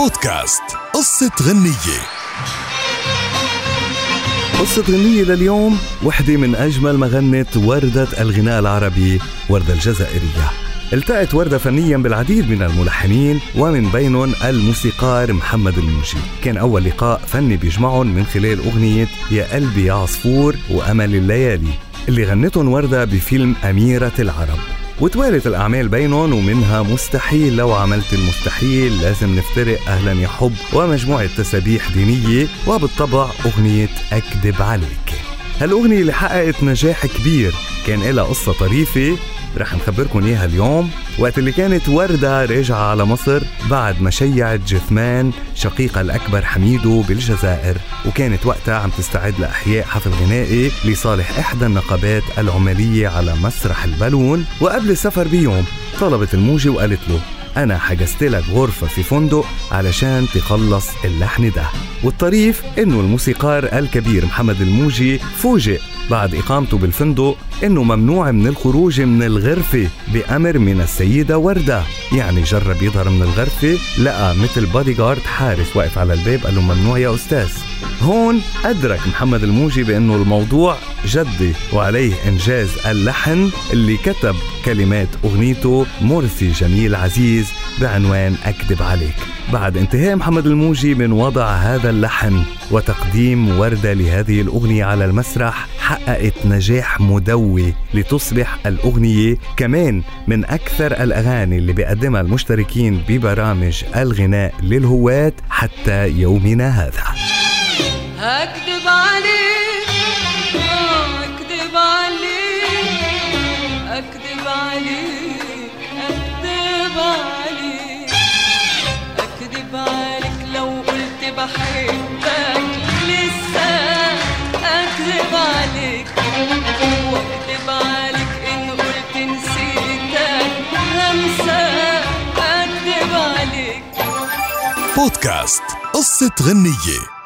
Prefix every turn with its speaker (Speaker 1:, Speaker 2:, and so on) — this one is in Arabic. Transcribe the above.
Speaker 1: بودكاست. قصة غنية.
Speaker 2: قصة غنية لليوم وحدة من أجمل ما غنت وردة الغناء العربي وردة الجزائرية. التقت وردة فنيا بالعديد من الملحنين ومن بينهم الموسيقار محمد الموجي كان أول لقاء فني بيجمعهم من خلال أغنية يا قلبي يا عصفور وأمل الليالي اللي غنتهم وردة بفيلم أميرة العرب. وتوالت الأعمال بينهم ومنها مستحيل لو عملت المستحيل. لازم نفترق أهلا يا حب ومجموعة تسابيح دينية وبالطبع أغنية أكذب عليك. هالأغنية اللي حققت نجاح كبير. كان لها قصة طريفة. رح نخبركم إياها اليوم. وقت اللي كانت وردة راجعة على مصر بعد ما شيعت جثمان شقيقها الأكبر حميدو بالجزائر. وكانت وقتها عم تستعد لإحياء حفل غنائي لصالح إحدى النقابات العمالية على مسرح البالون. وقبل السفر بيوم طلبت الموجي وقالت له أنا حجزت لك غرفة في فندق علشان تخلص اللحن ده. والطريف إنه الموسيقار الكبير محمد الموجي فوجئ بعد إقامته بالفندق إنه ممنوع من الخروج من الغرفة بأمر من السيدة وردة. يعني جرب يظهر من الغرفة لقى مثل بادي جارد حارس واقف على الباب قال له ممنوع يا أستاذ. هون أدرك محمد الموجي بأنه الموضوع جدي وعليه إنجاز اللحن اللي كتب كلمات أغنيته مرسي جميل عزيز. بعنوان أكذب عليك. بعد انتهاء محمد الموجي من وضع هذا اللحن وتقديم وردة لهذه الأغنية على المسرح حققت نجاح مدوي لتصبح الأغنية كمان من أكثر الأغاني اللي بيقدمها المشتركين ببرامج الغناء للهواة حتى يومنا هذا.
Speaker 3: أكذب لسه أكذب عليك وأكذب عليك إن قلت نسيتك همسة أكذب عليك
Speaker 1: بودكاست قصة غنية